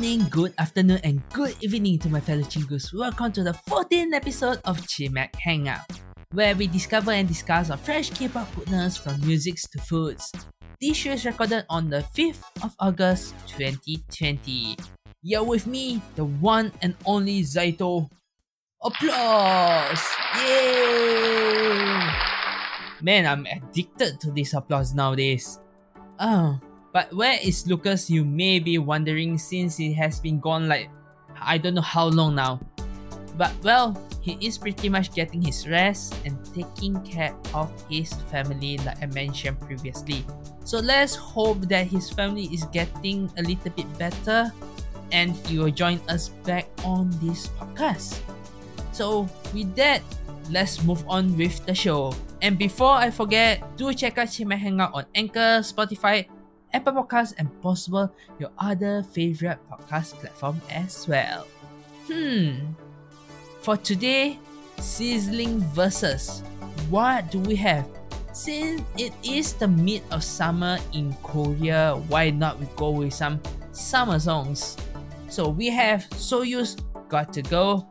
morning, good afternoon, and good evening to my fellow chingus. Welcome to the 14th episode of Chimac Hangout, where we discover and discuss our fresh K-pop goodness from musics to foods. This show is recorded on the 5th of August 2020. You're with me, the one and only Zaito. Applause! Yay! Man, I'm addicted to this applause nowadays. Oh, but where is Lucas, you may be wondering since he has been gone like I don't know how long now. But well, he is pretty much getting his rest and taking care of his family like I mentioned previously. So let's hope that his family is getting a little bit better and he will join us back on this podcast. So with that, let's move on with the show. And before I forget, do check out Chimac Hangout on Anchor, Spotify, Apple Podcasts, and possible your other favorite podcast platform as well. Hmm. For today, sizzling verses. What do we have? Since it is the mid of summer in Korea, why not we go with some summer songs? So we have Soyu's, Got to Go,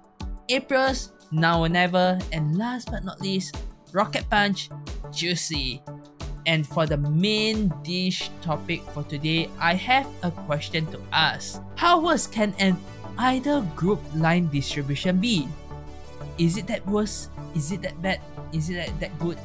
April's Now or Never, and last but not least, Rocket Punch, Juicy. And for the main dish topic for today, I have a question to ask. How worse can an idol group line distribution be? Is it that worse? Is it that bad? Is it that, that good?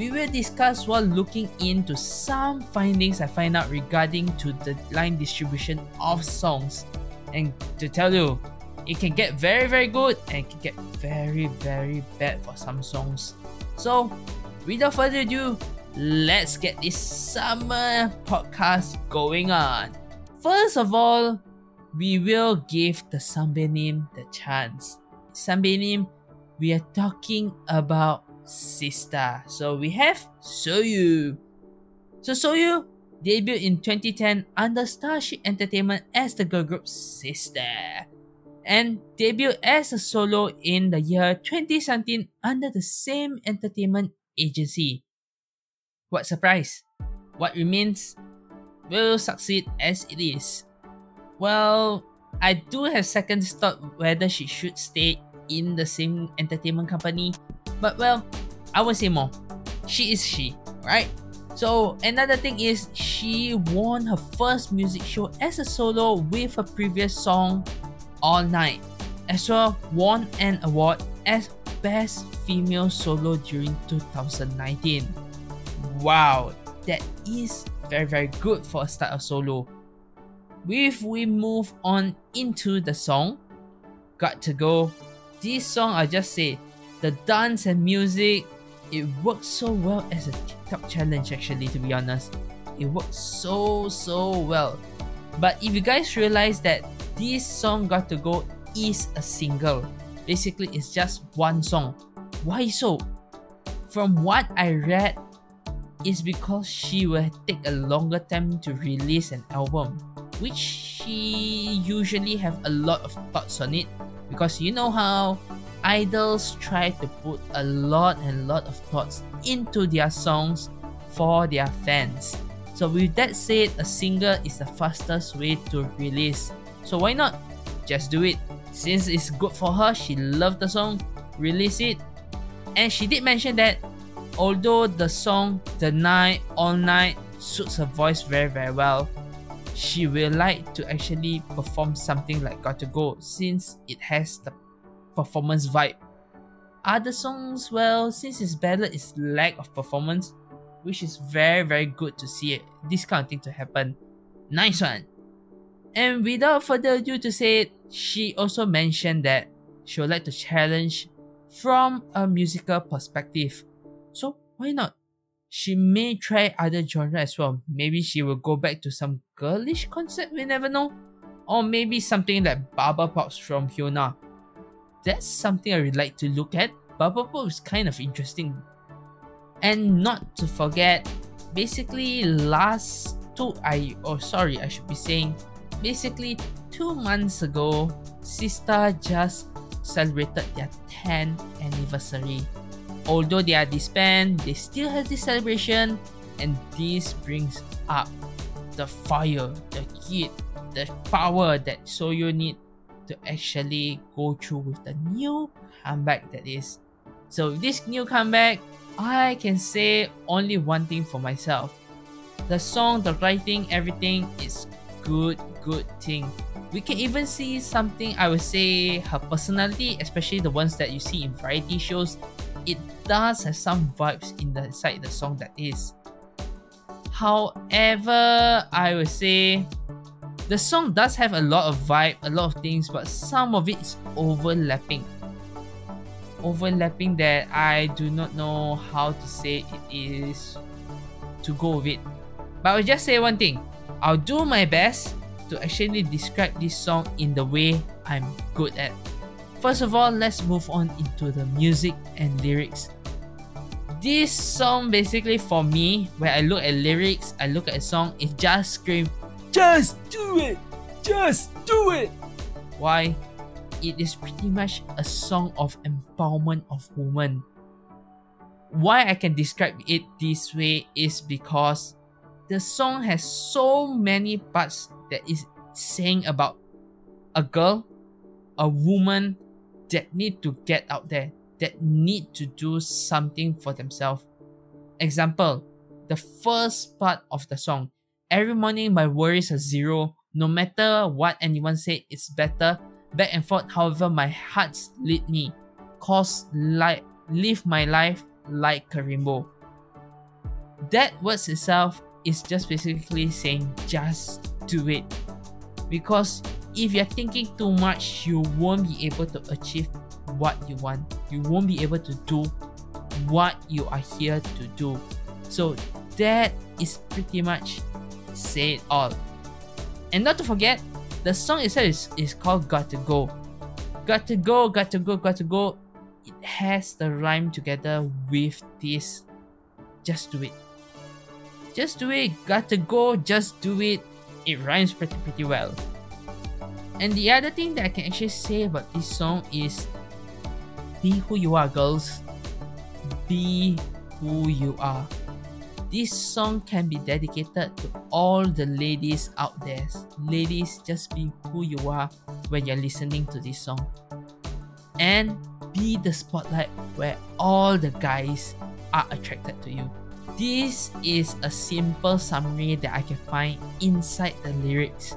We will discuss while looking into some findings I find out regarding to the line distribution of songs. And to tell you, it can get very very good and it can get very very bad for some songs. So, without further ado, let's get this summer podcast going on. First of all, we will give the Sunbaenim the chance. Sunbaenim, we are talking about Sistar. So we have Soyu. So Soyu debuted in 2010 under Starship Entertainment as the girl group Sistar and debuted as a solo in the year 2017 under the same entertainment agency. What surprise? What remains will succeed as it is. Well, I do have second thought whether she should stay in the same entertainment company, but well, I will say more. She is she, right? So another thing is she won her first music show as a solo with her previous song All Night, as well won an award as Best Female Solo during 2019 wow, that is very very good for a start of solo. If we move on into the song, Got to Go, this song I just say, the dance and music, it works so well as a TikTok challenge actually to be honest. It works so so well. But if you guys realize that this song Got to Go is a single, basically it's just one song. Why so? From what I read is because she will take a longer time to release an album, which she usually have a lot of thoughts on it because you know how idols try to put a lot and lot of thoughts into their songs for their fans. So with that said, a single is the fastest way to release. So why not? Just do it. Since it's good for her, she loved the song, release it. And she did mention that although the song The Night All Night suits her voice very very well, she will like to actually perform something like Got to Go since it has the performance vibe. Other songs, well, since it's ballad is lack of performance, which is very very good to see it, this kind of thing to happen. Nice one. And without further ado to say it, she also mentioned that she would like to challenge from a musical perspective so why not? She may try other genre as well. Maybe she will go back to some girlish concept, we never know. Or maybe something like Bubble Pops from Hyuna. That's something I would like to look at. Bubble Pop is kind of interesting. And not to forget, basically last two I oh sorry, I should be saying basically two months ago, Sistar just celebrated their 10th anniversary although they are disbanded, they still have this celebration, and this brings up the fire, the heat, the power that Soyu need to actually go through with the new comeback that is. So this new comeback, I can say only one thing for myself. The song, the writing, everything is good, good thing. We can even see something I would say her personality, especially the ones that you see in variety shows, it does have some vibes in the inside the song that is. However, I would say the song does have a lot of vibe, a lot of things, but some of it is overlapping. Overlapping that I do not know how to say it is to go with it. But I'll just say one thing. I'll do my best to actually describe this song in the way I'm good at. First of all, let's move on into the music and lyrics. This song basically for me, when I look at lyrics, I look at a song, it just screams, just do it! Just do it! Why? It is pretty much a song of empowerment of women. Why I can describe it this way is because the song has so many parts that is saying about a girl, a woman that need to get out there, that need to do something for themselves. Example, the first part of the song. Every morning my worries are zero. No matter what anyone say, it's better. Back and forth, however, my hearts lead me. Cause like live my life like a rainbow. That words itself is just basically saying just do it. Because if you're thinking too much, you won't be able to achieve what you want. You won't be able to do what you are here to do. So that is pretty much say it all. And not to forget, the song itself is, is called Got to Go. Got to go, got to go, got to go. It has the rhyme together with this. Just do it. Just do it. Got to go, just do it. It rhymes pretty pretty well. And the other thing that I can actually say about this song is be who you are, girls. Be who you are. This song can be dedicated to all the ladies out there. Ladies, just be who you are when you're listening to this song. And be the spotlight where all the guys are attracted to you. This is a simple summary that I can find inside the lyrics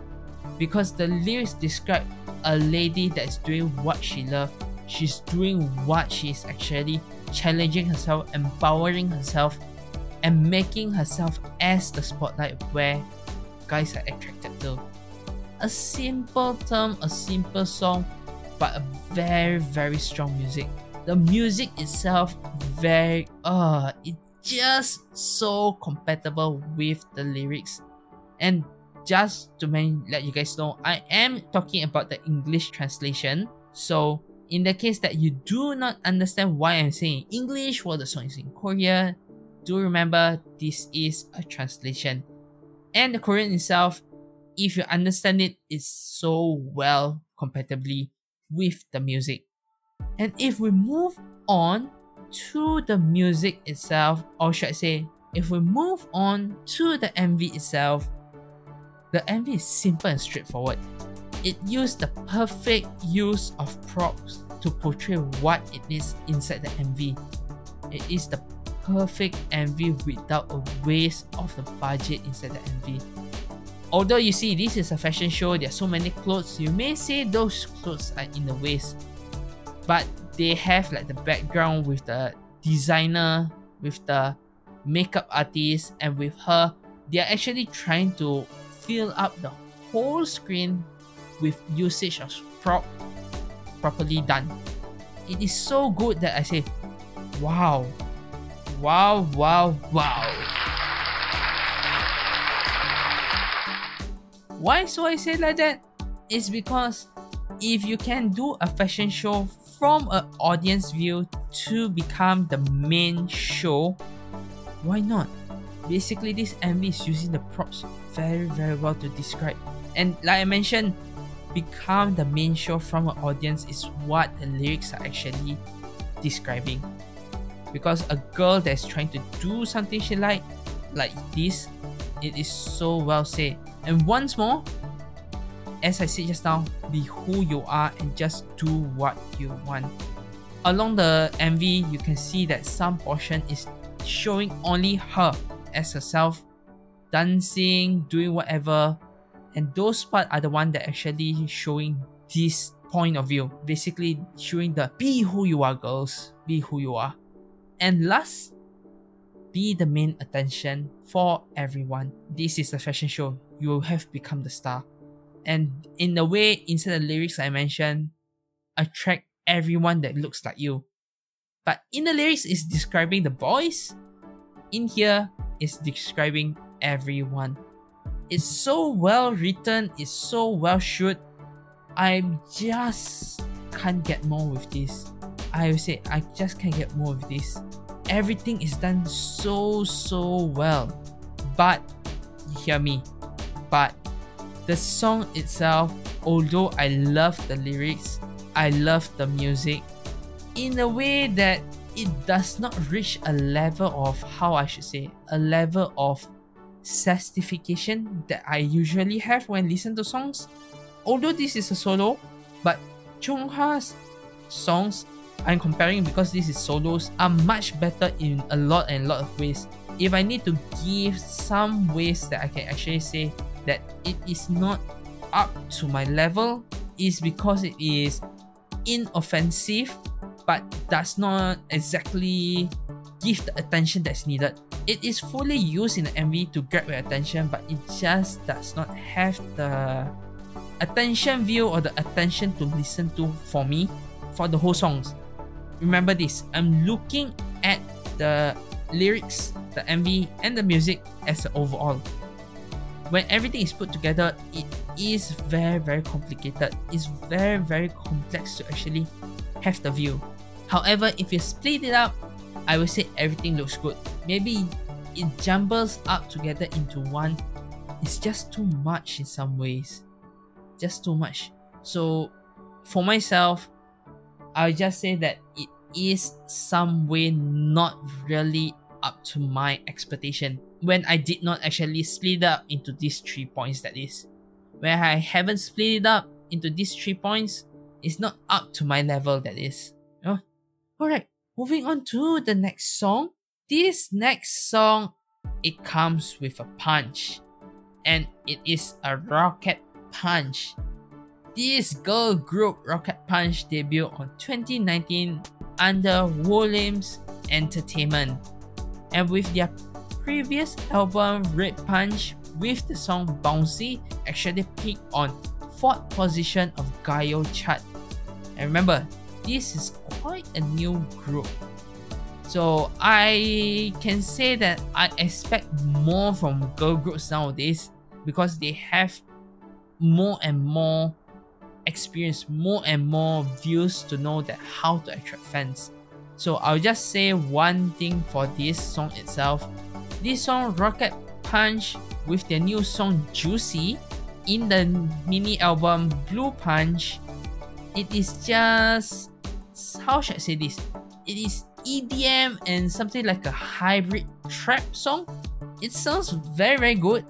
because the lyrics describe a lady that's doing what she loves. She's doing what she's actually challenging herself, empowering herself, and making herself as the spotlight where guys are attracted to. A simple term, a simple song, but a very, very strong music. The music itself, very, uh, it just so compatible with the lyrics. And just to let you guys know, I am talking about the English translation. So in the case that you do not understand why I'm saying English while the song is in Korea, do remember this is a translation. And the Korean itself, if you understand it, is so well compatibly with the music. And if we move on to the music itself, or should I say, if we move on to the MV itself, the MV is simple and straightforward. It used the perfect use of props to portray what it is inside the MV. It is the perfect MV without a waste of the budget inside the MV. Although you see this is a fashion show, there are so many clothes, you may say those clothes are in the waste. But they have like the background with the designer, with the makeup artist, and with her, they are actually trying to fill up the whole screen with usage of prop properly done. It is so good that I say, wow, wow, wow, wow. Why so I say like that? It's because if you can do a fashion show from an audience view to become the main show, why not? basically this MV is using the props very very well to describe and like I mentioned become the main show from an audience is what the lyrics are actually describing because a girl that's trying to do something she like like this it is so well said and once more as I said just now, be who you are and just do what you want. Along the MV, you can see that some portion is showing only her as herself, dancing, doing whatever, and those part are the one that actually showing this point of view. Basically, showing the be who you are, girls, be who you are. And last, be the main attention for everyone. This is a fashion show. You have become the star. And in a way, inside the lyrics I mentioned, attract everyone that looks like you. But in the lyrics is describing the boys. In here is describing everyone. It's so well written, it's so well shot. I just can't get more with this. I would say I just can't get more with this. Everything is done so so well. But you hear me. But the song itself, although I love the lyrics, I love the music, in a way that it does not reach a level of how I should say, a level of sastification that I usually have when listen to songs. Although this is a solo, but Chungha's songs I'm comparing because this is solos are much better in a lot and lot of ways. If I need to give some ways that I can actually say that it is not up to my level is because it is inoffensive but does not exactly give the attention that's needed. It is fully used in the MV to grab your attention, but it just does not have the attention view or the attention to listen to for me for the whole songs. Remember this, I'm looking at the lyrics, the MV, and the music as an overall. When everything is put together, it is very, very complicated. It's very, very complex to actually have the view. However, if you split it up, I would say everything looks good. Maybe it jumbles up together into one. It's just too much in some ways. Just too much. So, for myself, I'll just say that it is some way not really up to my expectation when I did not actually split up into these three points that is. Where I haven't split it up into these three points, it's not up to my level that is. Oh, Alright, moving on to the next song. This next song, it comes with a punch. And it is a rocket punch. This girl group Rocket Punch debuted on 2019 under Woollims Entertainment. And with their previous album Red Punch, with the song Bouncy, actually peaked on 4th position of Gaon chart. And remember, this is quite a new group. So I can say that I expect more from girl groups nowadays because they have more and more experience, more and more views to know that how to attract fans. So I'll just say one thing for this song itself. This song Rocket Punch with their new song Juicy in the mini album Blue Punch, it is just how should I say this? It is EDM and something like a hybrid trap song. It sounds very very good,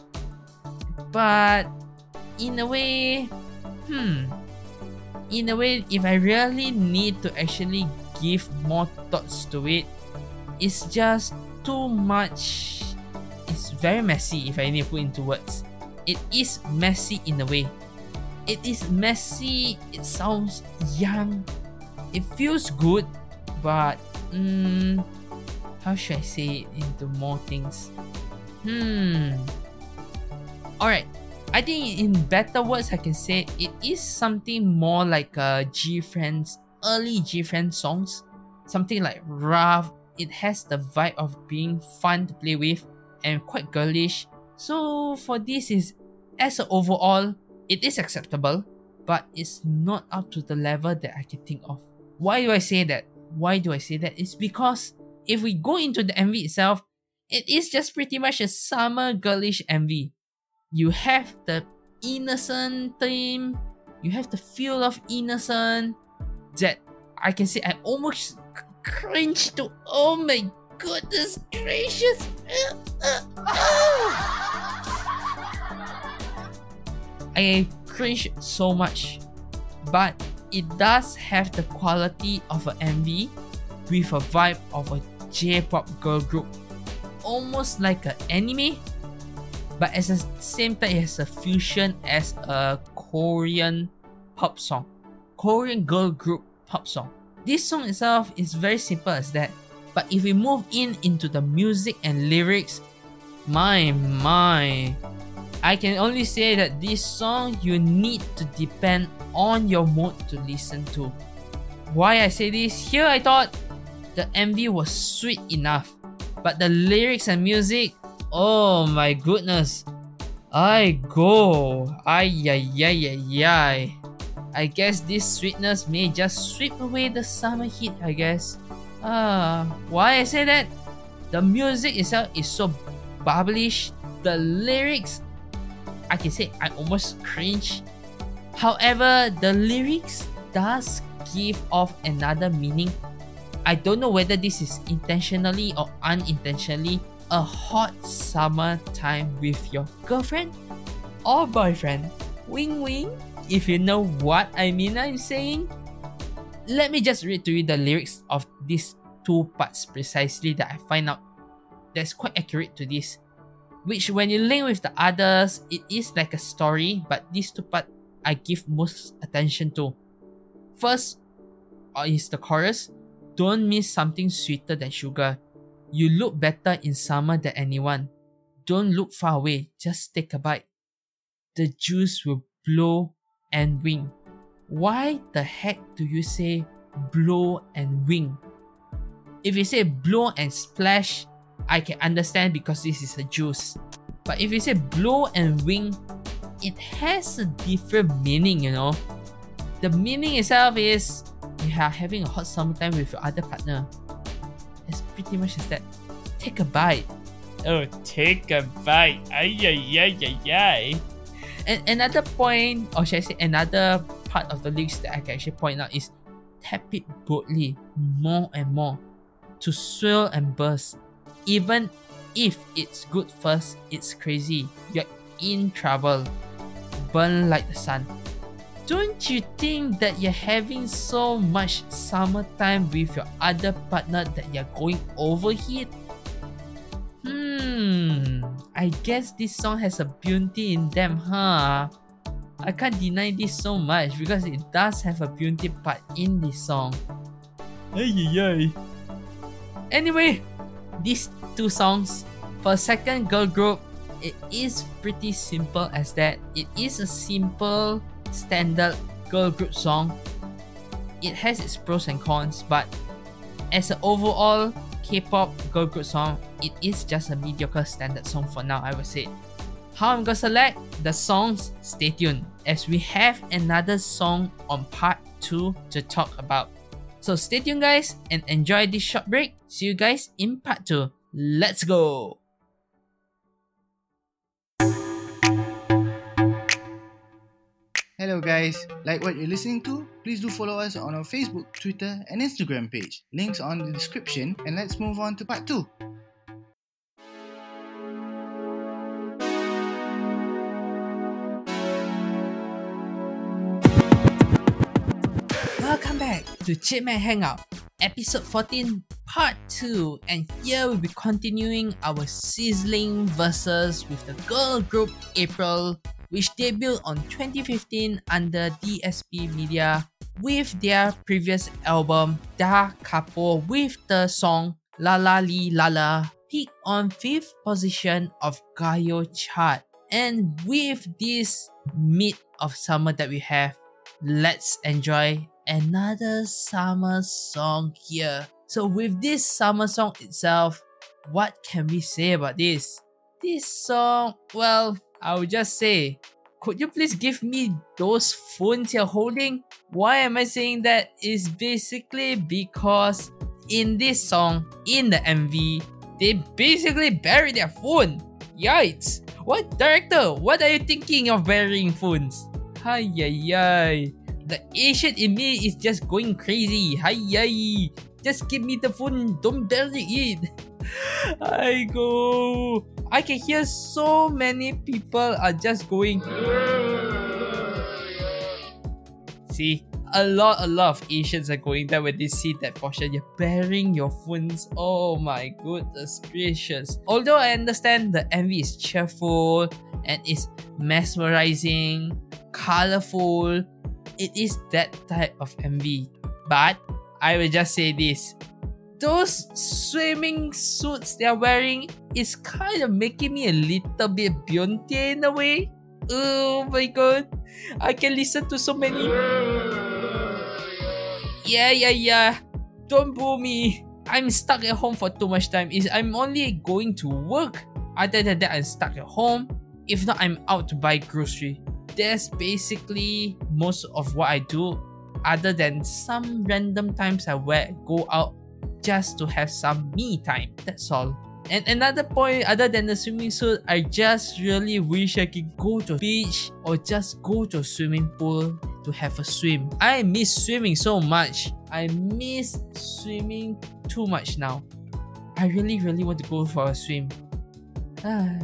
but in a way, hmm, in a way, if I really need to actually give more thoughts to it, it's just too much. It's very messy if I need to put into words. It is messy in a way. It is messy, it sounds young, it feels good, but mm, how should I say it into more things? Hmm. Alright, I think in better words, I can say it is something more like a GFriend's, early GFriend's songs. Something like rough. It has the vibe of being fun to play with and quite girlish. So for this is, as an overall, it is acceptable, but it's not up to the level that I can think of. Why do I say that? Why do I say that? It's because if we go into the MV itself, it is just pretty much a summer girlish MV you have the innocent theme, you have the feel of innocent that I can say I almost cringe to oh my goodness gracious ah! I cringe so much. But it does have the quality of an MV with a vibe of a J-pop girl group. Almost like an anime, but at the same time it has a fusion as a Korean pop song. Korean girl group pop song. This song itself is very simple as that. But if we move in into the music and lyrics, my my, I can only say that this song you need to depend on your mood to listen to. Why I say this? Here I thought the MV was sweet enough, but the lyrics and music, oh my goodness. I go. Ay ay ay ay ay. I guess this sweetness may just sweep away the summer heat, I guess. Ah, uh, why I say that? The music itself is so bubblish. The lyrics, I can say I almost cringe. However, the lyrics does give off another meaning. I don't know whether this is intentionally or unintentionally a hot summer time with your girlfriend or boyfriend. Wing wing if you know what I mean I'm saying. Let me just read to you the lyrics of these two parts precisely that I find out that's quite accurate to this. Which when you link with the others, it is like a story, but these two parts I give most attention to. First uh, is the chorus. Don't miss something sweeter than sugar. You look better in summer than anyone. Don't look far away, just take a bite. The juice will blow and wing. Why the heck do you say blow and wing? If you say blow and splash, I can understand because this is a juice. But if you say blow and wing, it has a different meaning, you know. The meaning itself is you are having a hot summertime with your other partner. It's pretty much just that. Take a bite. Oh, take a bite. Ay, ay, ay, ay, ay. And another point, or should I say another part of the lyrics that I can actually point out is tap it boldly more and more to swell and burst. Even if it's good first, it's crazy. You're in trouble. Burn like the sun. Don't you think that you're having so much summertime with your other partner that you're going overheat? Hmm, I guess this song has a beauty in them, huh? I can't deny this so much because it does have a beauty part in this song. Ay, ay, ay. Anyway, these two songs, for a second girl group, it is pretty simple as that. It is a simple, standard girl group song. It has its pros and cons, but as an overall K-pop girl group song, it is just a mediocre standard song for now, I would say. How I'm gonna select the songs, stay tuned, as we have another song on part 2 to talk about. So stay tuned guys and enjoy this short break. See you guys in part 2. Let's go! Hello guys, like what you're listening to? Please do follow us on our Facebook, Twitter, and Instagram page. Links on the description, and let's move on to part 2. To Chimac Hangout, episode 14, part 2, and here we'll be continuing our sizzling verses with the girl group April which debuted on 2015 under DSP Media with their previous album Da Capo with the song La La Li La peaked on 5th position of Gaon chart. And with this mid of summer that we have, let's enjoy another summer song here. So with this summer song itself, what can we say about this? This song, well, I would just say, could you please give me those phones you're holding? Why am I saying that? Is basically because in this song, in the MV, they basically bury their phone. Yikes! What director? What are you thinking of burying phones? Hi yi The Asian in me is just going crazy. Hi yi Just give me the phone. Don't bury it. I go. I can hear so many people are just going. See, a lot, a lot of Asians are going there when they see that portion. You're bearing your phones. Oh my goodness gracious. Although I understand the MV is cheerful and is mesmerizing, colorful, it is that type of MV. But I will just say this. Those swimming suits they're wearing is kind of making me a little bit Beyonce in a way. Oh my god. I can listen to so many. Yeah, yeah, yeah. Don't boo me. I'm stuck at home for too much time. Is I'm only going to work. Other than that, I'm stuck at home. If not, I'm out to buy grocery. That's basically most of what I do. Other than some random times I wear go out just to have some me time. That's all. And another point, other than the swimming suit, I just really wish I could go to beach or just go to swimming pool to have a swim. I miss swimming so much. I miss swimming too much now. I really, really want to go for a swim. Ah.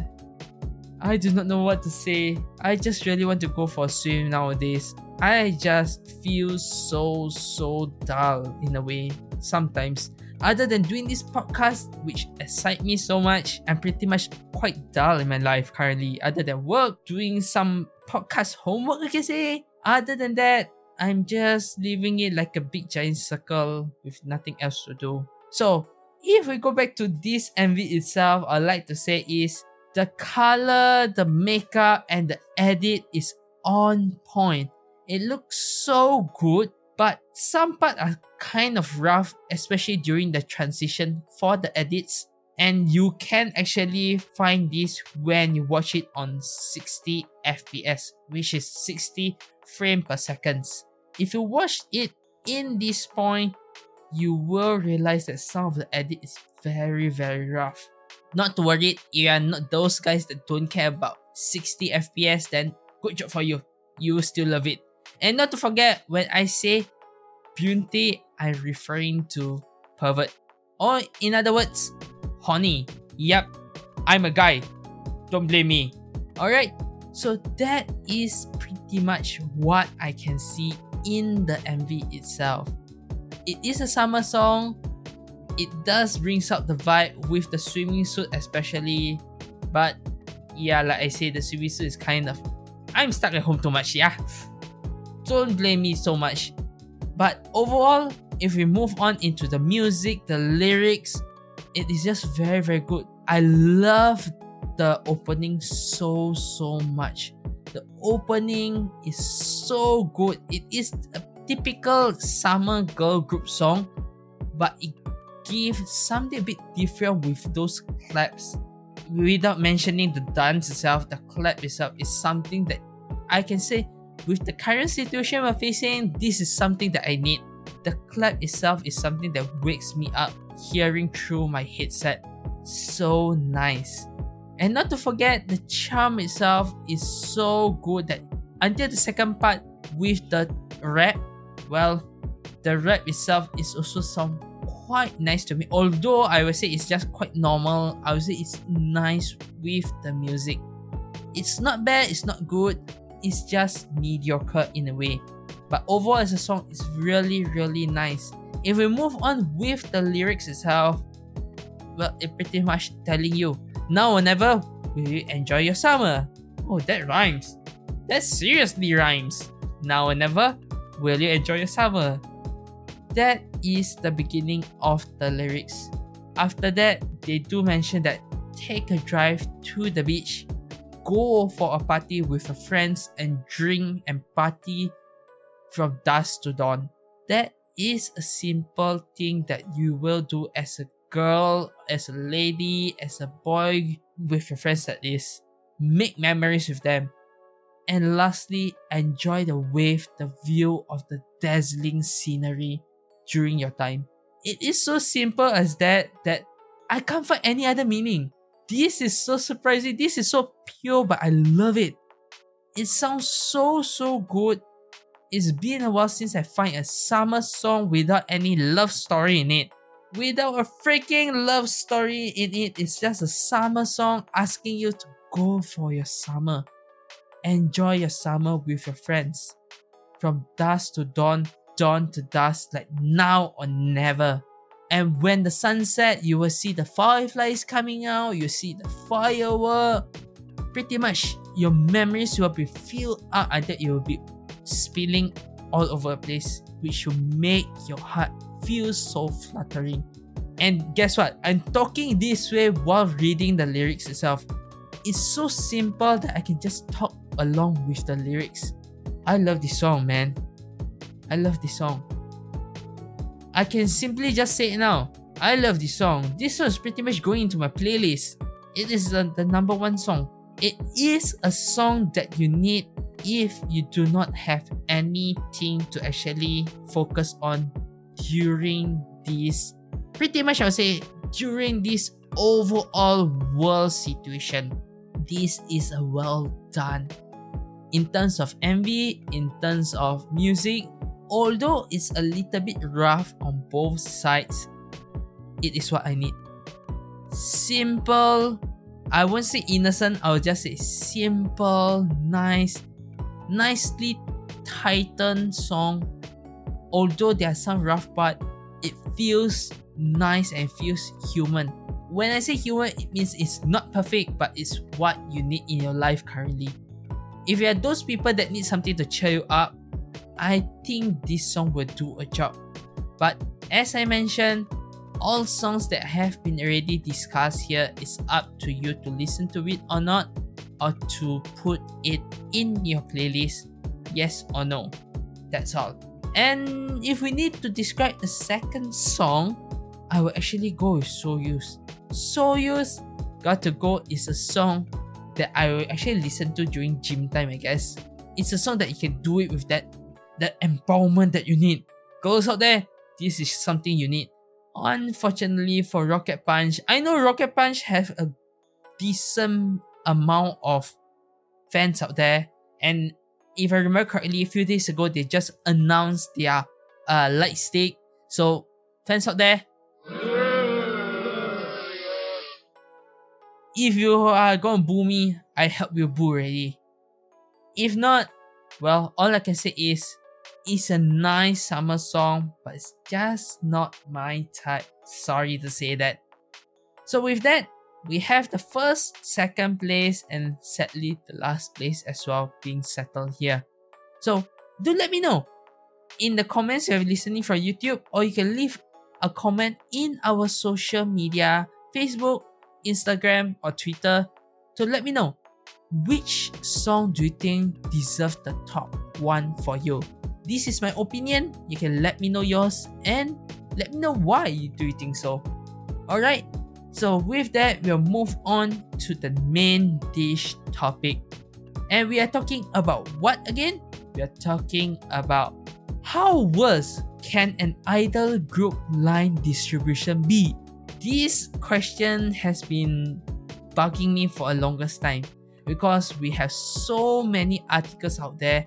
I do not know what to say. I just really want to go for a swim nowadays. I just feel so, so dull in a way sometimes other than doing this podcast, which excite me so much, I'm pretty much quite dull in my life currently. Other than work, doing some podcast homework, I can say. Other than that, I'm just living it like a big giant circle with nothing else to do. So, if we go back to this MV itself, I'd like to say is the color, the makeup, and the edit is on point. It looks so good but some parts are kind of rough, especially during the transition for the edits. And you can actually find this when you watch it on 60 FPS, which is 60 frame per seconds. If you watch it in this point, you will realize that some of the edit is very very rough. Not to worry, you are not those guys that don't care about 60 FPS, then good job for you. You still love it. And not to forget, when I say beauty I'm referring to pervert. Or in other words, horny. Yep, I'm a guy. Don't blame me. Alright, so that is pretty much what I can see in the MV itself. It is a summer song. It does brings out the vibe with the swimming suit especially. But yeah, like I say, the swimming suit is kind of I'm stuck at home too much, yeah. Don't blame me so much. But overall, if we move on into the music, the lyrics, it is just very, very good. I love the opening so, so much. The opening is so good. It is a typical summer girl group song, but it gives something a bit different with those claps. Without mentioning the dance itself, the clap itself is something that I can say with the current situation we're facing, this is something that I need. The clap itself is something that wakes me up hearing through my headset. So nice. And not to forget, the charm itself is so good that until the second part with the rap, well, the rap itself is also some quite nice to me. Although I would say it's just quite normal, I would say it's nice with the music. It's not bad, it's not good, it's just mediocre in a way. But overall as a song, it's really, really nice. If we move on with the lyrics itself, well, it pretty much telling you, now or never will you enjoy your summer. Oh, that rhymes. That seriously rhymes. Now or never will you enjoy your summer. That is the beginning of the lyrics. After that, they do mention that take a drive to the beach go for a party with your friends and drink and party from dusk to dawn. That is a simple thing that you will do as a girl, as a lady, as a boy, with your friends that is. Make memories with them. And lastly, enjoy the wave, the view of the dazzling scenery during your time. It is so simple as that that I can't find any other meaning. This is so surprising. This is so pure, but I love it. It sounds so, so good. It's been a while since I find a summer song without any love story in it. Without a freaking love story in it, it's just a summer song asking you to go for your summer. Enjoy your summer with your friends. from dusk to dawn, dawn to dusk, like now or never. And when the sun set, you will see the fireflies coming out, you see the firework. Pretty much, your memories will be filled up that it will be spilling all over the place, which will make your heart feel so fluttering. And guess what? I'm talking this way while reading the lyrics itself. It's so simple that I can just talk along with the lyrics. I love this song, man. I love this song. I can simply just say it now. I love this song. This song is pretty much going into my playlist. It is the, the number one song. It is a song that you need if you do not have anything to actually focus on during this pretty much I would say during this overall world situation. This is a well done in terms of MV, in terms of music, although it's a little bit rough on both sides, it is what I need. Simple, I won't say innocent, I'll just say simple, nice, nicely tightened song. Although there are some rough part, it feels nice and feels human. When I say human, it means it's not perfect, but it's what you need in your life currently. If you are those people that need something to cheer you up, I think this song will do a job. But as I mentioned, all songs that have been already discussed here is up to you to listen to it or not, or to put it in your playlist, yes or no. That's all. And if we need to describe the second song, I will actually go with Soyu's. Soyu's Got to Go is a song that I will actually listen to during gym time, I guess. It's a song that you can do it with that that empowerment that you need. Girls out there, this is something you need. Unfortunately for Rocket Punch, I know Rocket Punch have a decent amount of fans out there, and if I remember correctly, a few days ago they just announced their uh light stick. So fans out there, if you are going to boo me, I help you boo already. If not, well, all I can say is it's a nice summer song, but it's just not my type. Sorry to say that. So with that, we have the first, second place, and sadly the last place as well being settled here. So do let me know in the comments if you're listening from YouTube, or you can leave a comment in our social media Facebook, Instagram, or Twitter to let me know which song do you think deserves the top one for you. This is my opinion. You can let me know yours and let me know why you do you think so. Alright, so with that, we'll move on to the main dish topic. And we are talking about what again? We are talking about how worse can an idol group line distribution be? This question has been bugging me for a longest time because we have so many articles out there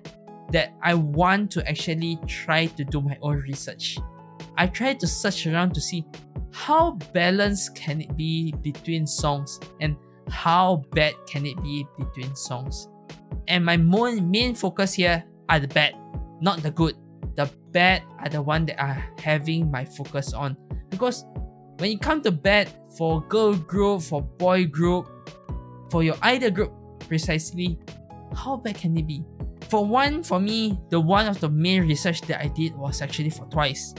that I want to actually try to do my own research. I try to search around to see how balanced can it be between songs and how bad can it be between songs. And my main focus here are the bad, not the good. The bad are the one that are having my focus on because when it come to bad for girl group, for boy group, for your idol group precisely, how bad can it be? For one, for me, the one of the main research that I did was actually for Twice.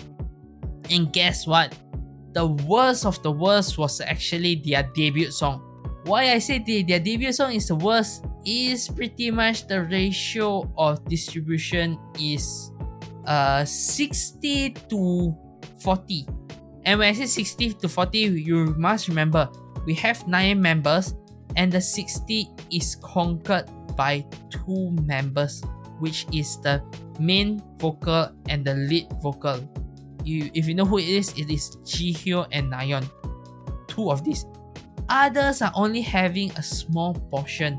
And guess what? The worst of the worst was actually their debut song. Why I say the, their debut song is the worst is pretty much the ratio of distribution is uh 60 to 40. And when I say 60 to 40, you must remember we have 9 members and the 60 is conquered by two members, which is the main vocal and the lead vocal. You, if you know who it is, it is Jihyo and Nayeon. Two of these. Others are only having a small portion.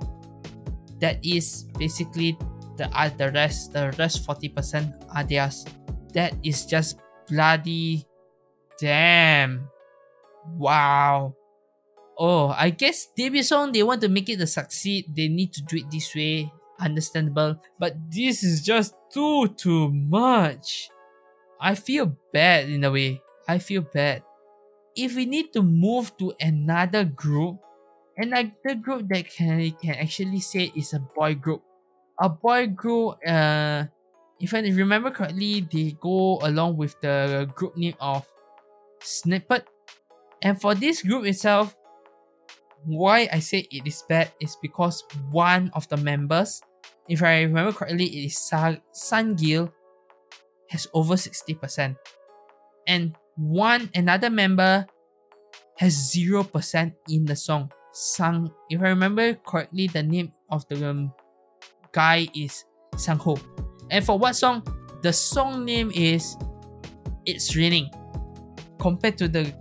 That is basically the uh, the rest. The rest forty percent are theirs. That is just bloody damn. Wow. Oh, I guess song they want to make it a succeed. They need to do it this way. understandable, but this is just too too much. I feel bad in a way. I feel bad. If we need to move to another group, another group that can can actually say is a boy group. A boy group, uh, if I remember correctly, they go along with the group name of Snuper. And for this group itself, why I say it is bad is because one of the members, if I remember correctly, it is Sa- Sungil, has over 60%. And one another member has 0% in the song. Sang, if I remember correctly, the name of the um, guy is Sang Ho. And for what song? The song name is It's Raining. Compared to the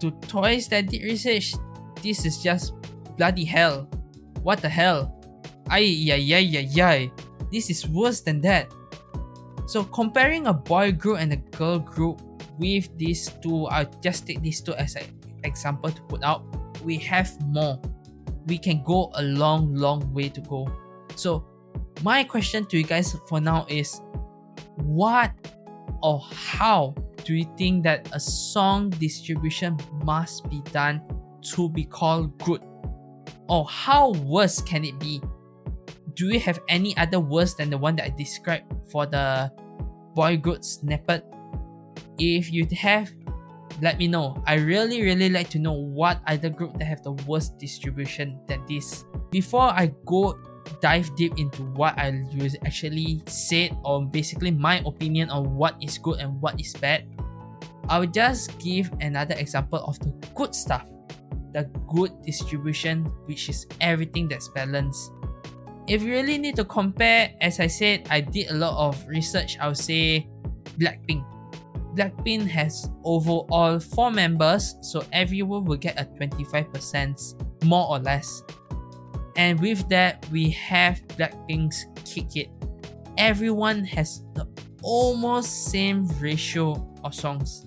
to Twice that did research, this is just bloody hell. What the hell? Ay, ay, ay, ay, ay. This is worse than that. So comparing a boy group and a girl group with these two, I'll just take these two as an example to put out. We have more. We can go a long, long way to go. So my question to you guys for now is what or how do you think that a song distribution must be done to be called good? Or how worse can it be? Do you have any other worse than the one that I described for the boy group Snuper? If you have, let me know. I really really like to know what other group that have the worst distribution than this. Before I go dive deep into what I actually said or basically my opinion on what is good and what is bad, I will just give another example of the good stuff. The good distribution, which is everything that's balanced. If you really need to compare, as I said, I did a lot of research. I would say Blackpink. Blackpink has overall four members, so everyone will get a 25% more or less. And with that, we have Blackpink's Kick It. Everyone has the almost same ratio of songs.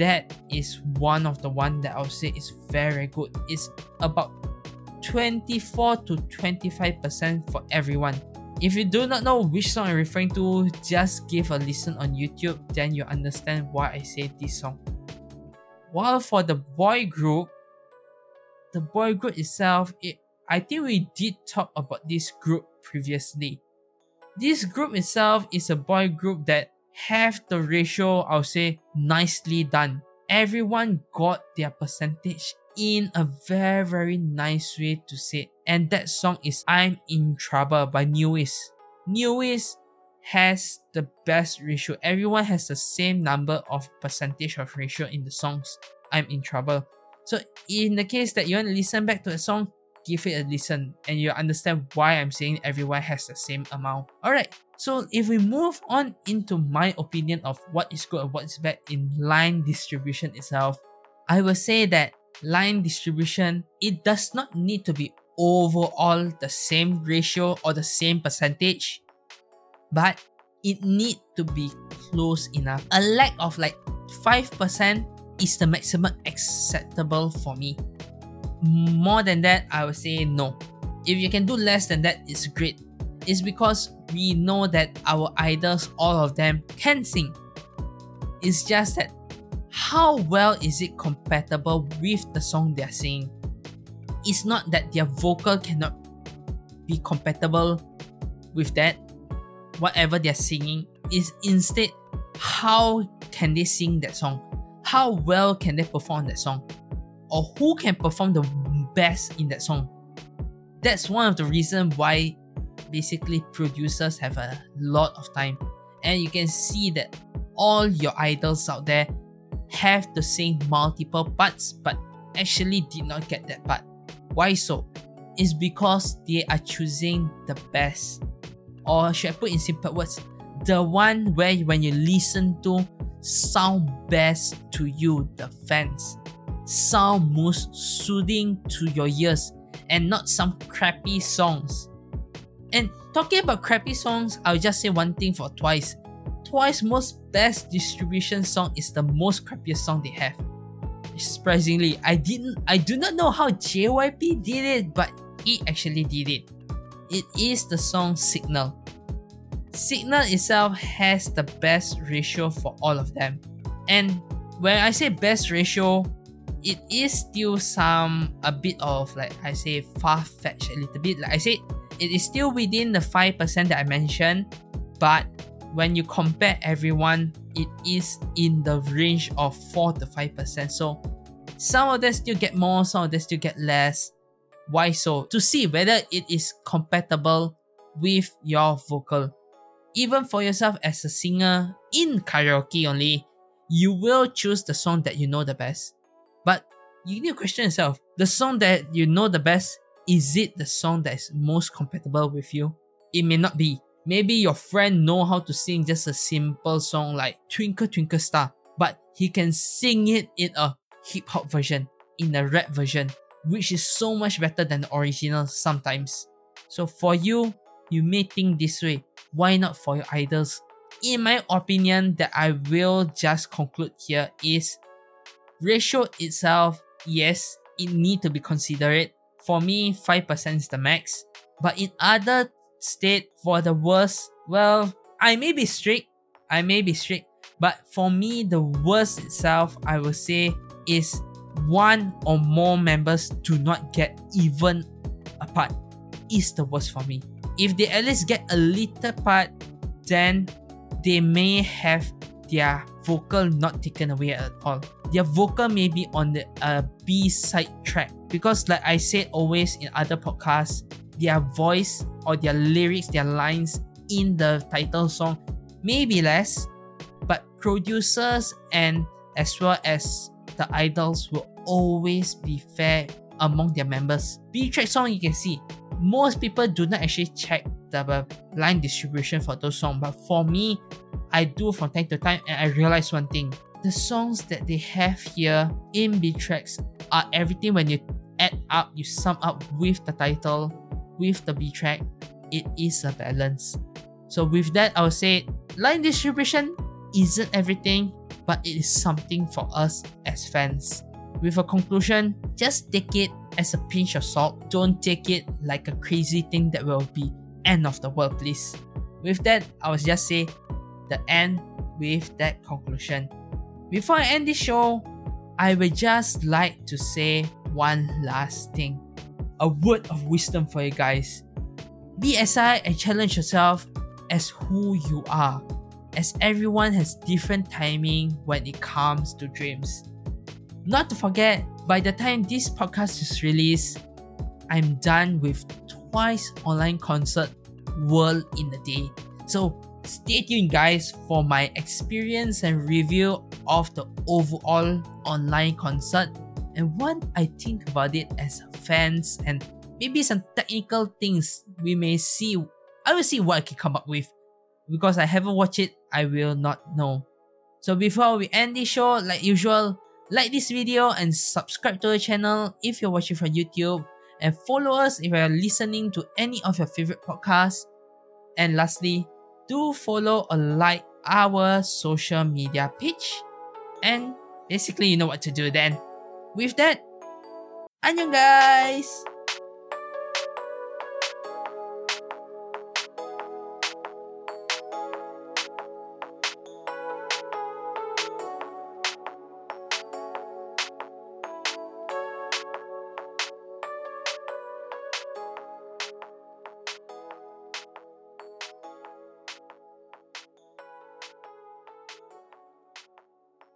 That is one of the one that I would say is very good. It's about 24 to 25% for everyone. If you do not know which song I'm referring to, just give a listen on YouTube, then you understand why I say this song. While for the boy group, the boy group itself, it, I think we did talk about this group previously. This group itself is a boy group that have the ratio, I'll say, nicely done. Everyone got their percentage in a very very nice way to say and that song is i'm in trouble by NU'EST NU'EST has the best ratio. Everyone has the same number of percentage of ratio in the songs i'm in trouble. So in the case that you want to listen back to a song give it a listen and you'll understand why i'm saying everyone has the same amount all right so if we move on into my opinion of what is good and what is bad in line distribution itself i will say that line distribution, it does not need to be overall the same ratio or the same percentage, but it need to be close enough. A lack of like 5% is the maximum acceptable for me. More than that, I would say no. If you can do less than that, it's great. It's because we know that our idols, all of them, can sing. It's just that how well is it compatible with the song they're singing? It's not that their vocal cannot be compatible with that, whatever they're singing, is instead how can they sing that song? How well can they perform that song? Or who can perform the best in that song? That's one of the reasons why basically producers have a lot of time. And you can see that all your idols out there have the same multiple parts but actually did not get that part. Why so? It's because they are choosing the best. Or should I put in simple words, the one where when you listen to sound best to you, the fans. Sound most soothing to your ears and not some crappy songs. And talking about crappy songs, I'll just say one thing for Twice. Twice most best distribution song is the most crappiest song they have. Surprisingly, I didn't I do not know how JYP did it, but he actually did it. it is the song Signal. Signal itself has the best ratio for all of them. And when I say best ratio, it is still some a bit of like I say far fetched a little bit. Like I said, it is still within the 5% that I mentioned, but when you compare everyone, it is in the range of 4 to 5%. So some of them still get more, some of them still get less. Why so? To see whether it is compatible with your vocal. Even for yourself as a singer in karaoke only, you will choose the song that you know the best. You need to question yourself the song that you know the best, is it the song that is most compatible with you? It may not be. Maybe your friend know how to sing just a simple song like Twinkle Twinkle Star, but he can sing it in a hip hop version, in a rap version, which is so much better than the original sometimes. So for you, you may think this way. Why not for your idols? In my opinion, that I will just conclude here is ratio itself, yes, it need to be considerate. For me, 5% is the max. But in other state for the worst, well, I may be strict. I may be strict. But for me, the worst itself, I will say, is one or more members do not get even a part. Is the worst for me. If they at least get a little part, then they may have their vocal not taken away at all. Their vocal may be on the uh, B side track because, like I said always in other podcasts, their voice or their lyrics, their lines in the title song may be less, but producers and as well as the idols will always be fair among their members. B track song you can see most people do not actually check the line distribution for those songs, but for me, I do from time to time and I realize one thing. The songs that they have here in B tracks are everything when you add up, you sum up with the title, with the B track, it is a balance. So with that, I would say line distribution isn't everything, but it is something for us as fans. With a conclusion, just take it as a pinch of salt. Don't take it like a crazy thing that will be end of the world, please. With that, I will just say the end with that conclusion. Before I end this show, I would just like to say one last thing. A word of wisdom for you guys. Be aside and challenge yourself as who you are, as everyone has different timing when it comes to dreams. Not to forget, by the time this podcast is released, I'm done with Twice online concert world in a day. So stay tuned guys for my experience and review of the overall online concert and what I think about it as fans and maybe some technical things we may see. I will see what I can come up with. Because I haven't watched it, I will not know. So before we end this show, like usual, like this video and subscribe to the channel if you're watching from YouTube and follow us if you're listening to any of your favorite podcasts. And lastly, do follow or like our social media page. And basically, you know what to do then. With that, annyeong guys!